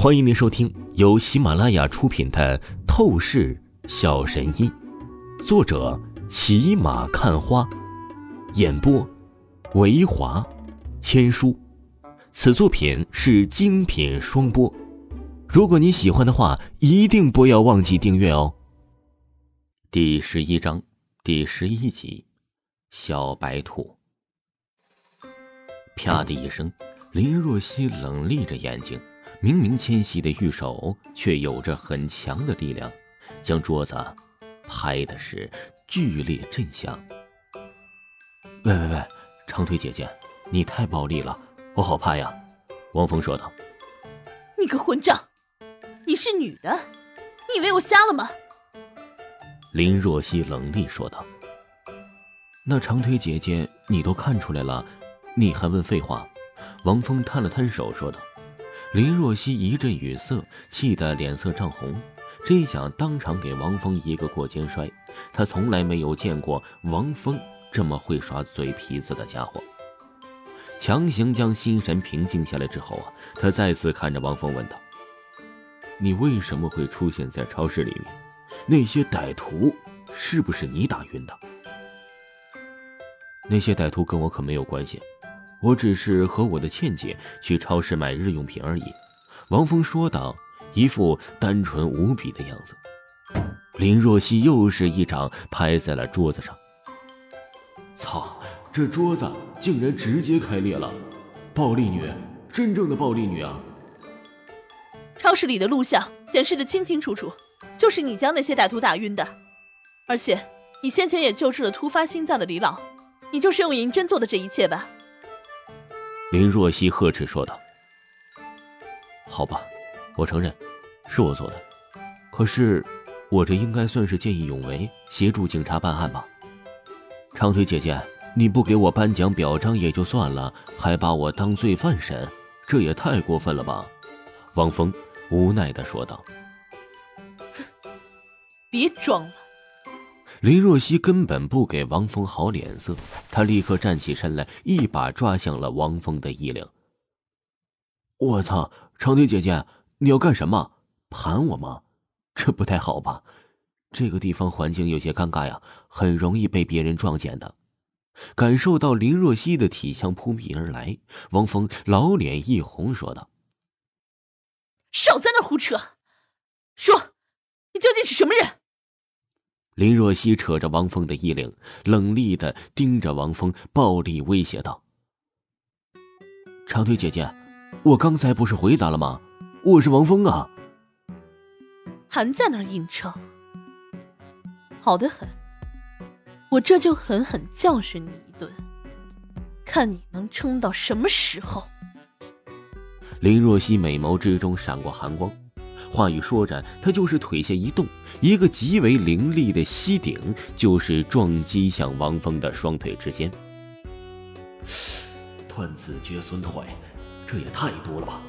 欢迎您收听由喜马拉雅出品的《透视小神医》，作者骑马看花，演播维华千书。此作品是精品双播。如果你喜欢的话，一定不要忘记订阅哦。第十一章第十一集，小白兔。啪的一声，林若曦冷厉着眼睛。明明纤细的玉手，却有着很强的力量，将桌子拍的是剧烈震响。喂喂喂，长腿姐姐，你太暴力了，我好怕呀！王峰说道。你个混账！你是女的，你以为我瞎了吗？林若曦冷厉说道。那长腿姐姐，你都看出来了，你还问废话？王峰摊了摊手说道。林若曦一阵语塞，气得脸色涨红，真想当场给王峰一个过肩摔。他从来没有见过王峰这么会耍嘴皮子的家伙。强行将心神平静下来之后啊，他再次看着王峰问道：“你为什么会出现在超市里面？那些歹徒是不是你打晕的？”那些歹徒跟我可没有关系。我只是和我的倩姐去超市买日用品而已，王峰说道，一副单纯无比的样子。林若曦又是一掌拍在了桌子上。操！这桌子竟然直接开裂了！暴力女，真正的暴力女啊！超市里的录像显示的清清楚楚，就是你将那些歹徒打晕的，而且你先前也救治了突发心脏的李老，你就是用银针做的这一切吧？林若曦呵斥说道：“好吧，我承认，是我做的。可是，我这应该算是见义勇为，协助警察办案吧？长腿姐姐，你不给我颁奖表彰也就算了，还把我当罪犯审，这也太过分了吧？”王峰无奈的说道：“ 别装了。”林若曦根本不给王峰好脸色，她立刻站起身来，一把抓向了王峰的衣领。我操，长腿姐姐，你要干什么？盘我吗？这不太好吧？这个地方环境有些尴尬呀，很容易被别人撞见的。感受到林若曦的体香扑鼻而来，王峰老脸一红，说道：“少在那胡扯，说，你究竟是什么人？”林若曦扯着王峰的衣领，冷厉的盯着王峰，暴力威胁道：“长腿姐姐，我刚才不是回答了吗？我是王峰啊！”还在那儿硬撑，好的很，我这就狠狠教训你一顿，看你能撑到什么时候。林若曦美眸之中闪过寒光。话语说着，他就是腿下一动，一个极为凌厉的膝顶，就是撞击向王峰的双腿之间。断子绝孙腿，这也太多了吧！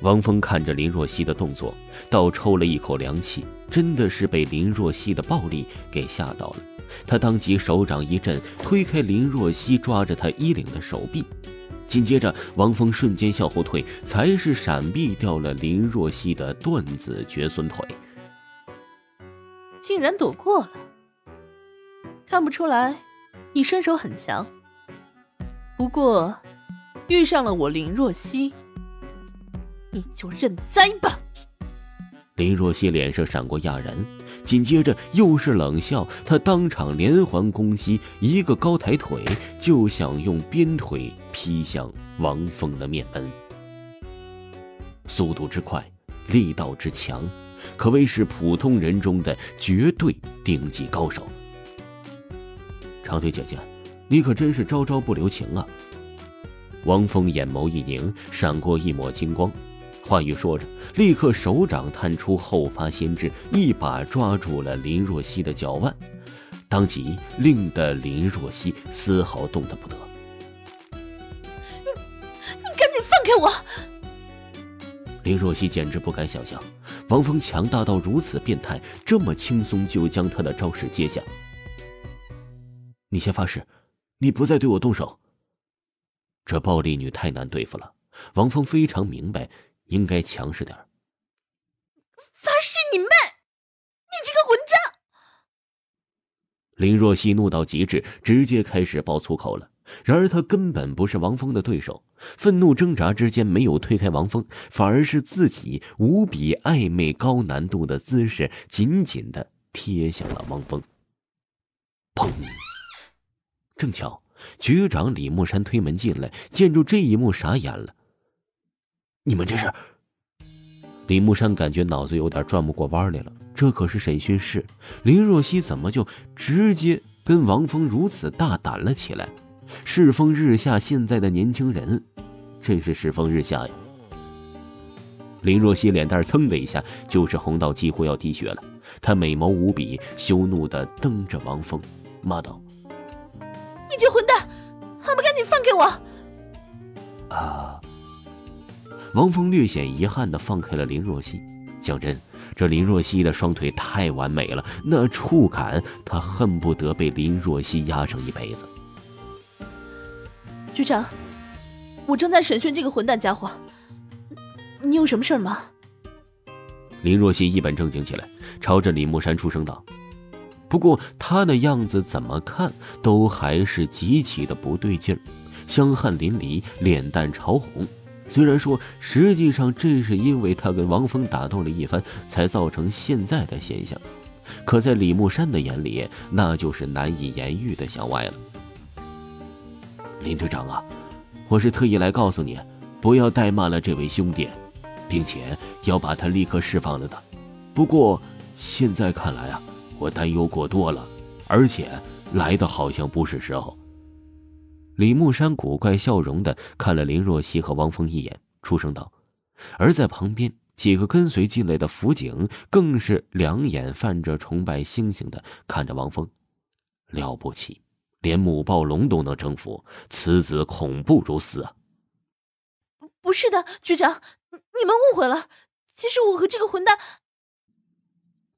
王峰看着林若曦的动作，倒抽了一口凉气，真的是被林若曦的暴力给吓到了。他当即手掌一震，推开林若曦抓着他衣领的手臂。紧接着，王峰瞬间向后退，才是闪避掉了林若曦的断子绝孙腿，竟然躲过了。看不出来，你身手很强。不过，遇上了我林若曦，你就认栽吧。林若曦脸上闪过讶然。紧接着又是冷笑，他当场连环攻击，一个高抬腿就想用鞭腿劈向王峰的面门。速度之快，力道之强，可谓是普通人中的绝对顶级高手。长腿姐姐，你可真是招招不留情啊！王峰眼眸一凝，闪过一抹金光。话语说着，立刻手掌探出后发先至，一把抓住了林若曦的脚腕，当即令得林若曦丝毫动弹不得。你，你赶紧放开我！林若曦简直不敢想象，王峰强大到如此变态，这么轻松就将他的招式接下。你先发誓，你不再对我动手。这暴力女太难对付了，王峰非常明白。应该强势点发誓你妹！你这个混账！林若曦怒到极致，直接开始爆粗口了。然而她根本不是王峰的对手，愤怒挣扎之间没有推开王峰，反而是自己无比暧昧、高难度的姿势，紧紧的贴向了王峰。砰！正巧局长李木山推门进来，见住这一幕，傻眼了。你们这是？李木山感觉脑子有点转不过弯来了。这可是审讯室，林若曦怎么就直接跟王峰如此大胆了起来？世风日下，现在的年轻人真是世风日下呀！林若曦脸蛋蹭的一下就是红到几乎要滴血了，她美眸无比，羞怒的瞪着王峰，骂道：“你这混蛋，还不赶紧放开我！”啊！王峰略显遗憾地放开了林若曦。讲真，这林若曦的双腿太完美了，那触感，他恨不得被林若曦压上一辈子。局长，我正在审讯这个混蛋家伙，你有什么事吗？林若曦一本正经起来，朝着李木山出声道。不过他的样子怎么看都还是极其的不对劲儿，香汗淋漓，脸蛋潮红。虽然说，实际上这是因为他跟王峰打斗了一番，才造成现在的现象，可在李木山的眼里，那就是难以言喻的向外了。林队长啊，我是特意来告诉你，不要怠慢了这位兄弟，并且要把他立刻释放了的。不过现在看来啊，我担忧过多了，而且来的好像不是时候。李木山古怪笑容的看了林若曦和汪峰一眼，出声道：“而在旁边几个跟随进来的辅警更是两眼泛着崇拜星星的看着汪峰，了不起，连母暴龙都能征服，此子恐怖如斯啊！”“不是的，局长，你们误会了。其实我和这个混蛋……”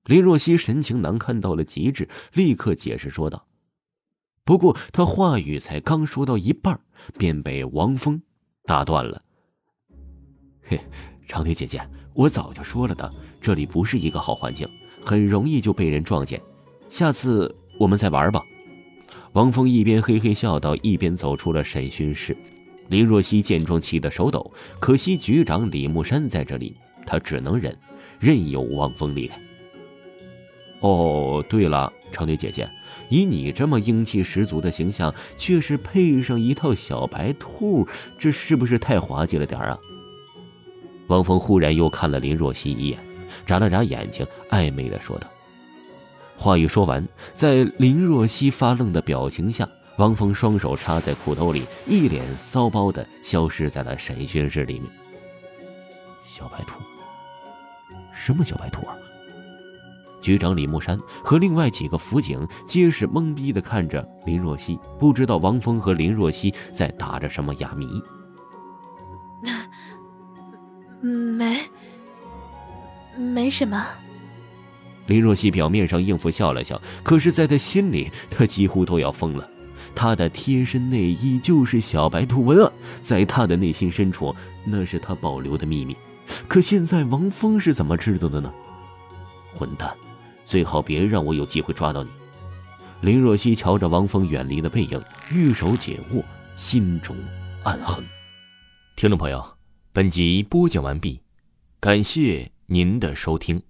林若曦神情难看到了极致，立刻解释说道。不过，他话语才刚说到一半，便被王峰打断了。嘿，长腿姐姐，我早就说了的，这里不是一个好环境，很容易就被人撞见。下次我们再玩吧。王峰一边嘿嘿笑道，一边走出了审讯室。林若曦见状，气得手抖。可惜局长李木山在这里，他只能忍，任由王峰离开。哦，对了，长腿姐姐。以你这么英气十足的形象，却是配上一套小白兔，这是不是太滑稽了点啊？王峰忽然又看了林若曦一眼，眨了眨眼睛，暧昧的说道。话语说完，在林若曦发愣的表情下，王峰双手插在裤兜里，一脸骚包的消失在了审讯室里面。小白兔？什么小白兔啊？局长李木山和另外几个辅警皆是懵逼的看着林若曦，不知道王峰和林若曦在打着什么哑谜。没，没什么。林若曦表面上应付笑了笑，可是在她心里，她几乎都要疯了。她的贴身内衣就是小白兔文案，在他的内心深处，那是她保留的秘密。可现在王峰是怎么知道的呢？混蛋！最好别让我有机会抓到你。林若曦瞧着王峰远离的背影，玉手紧握，心中暗恨。听众朋友，本集播讲完毕，感谢您的收听。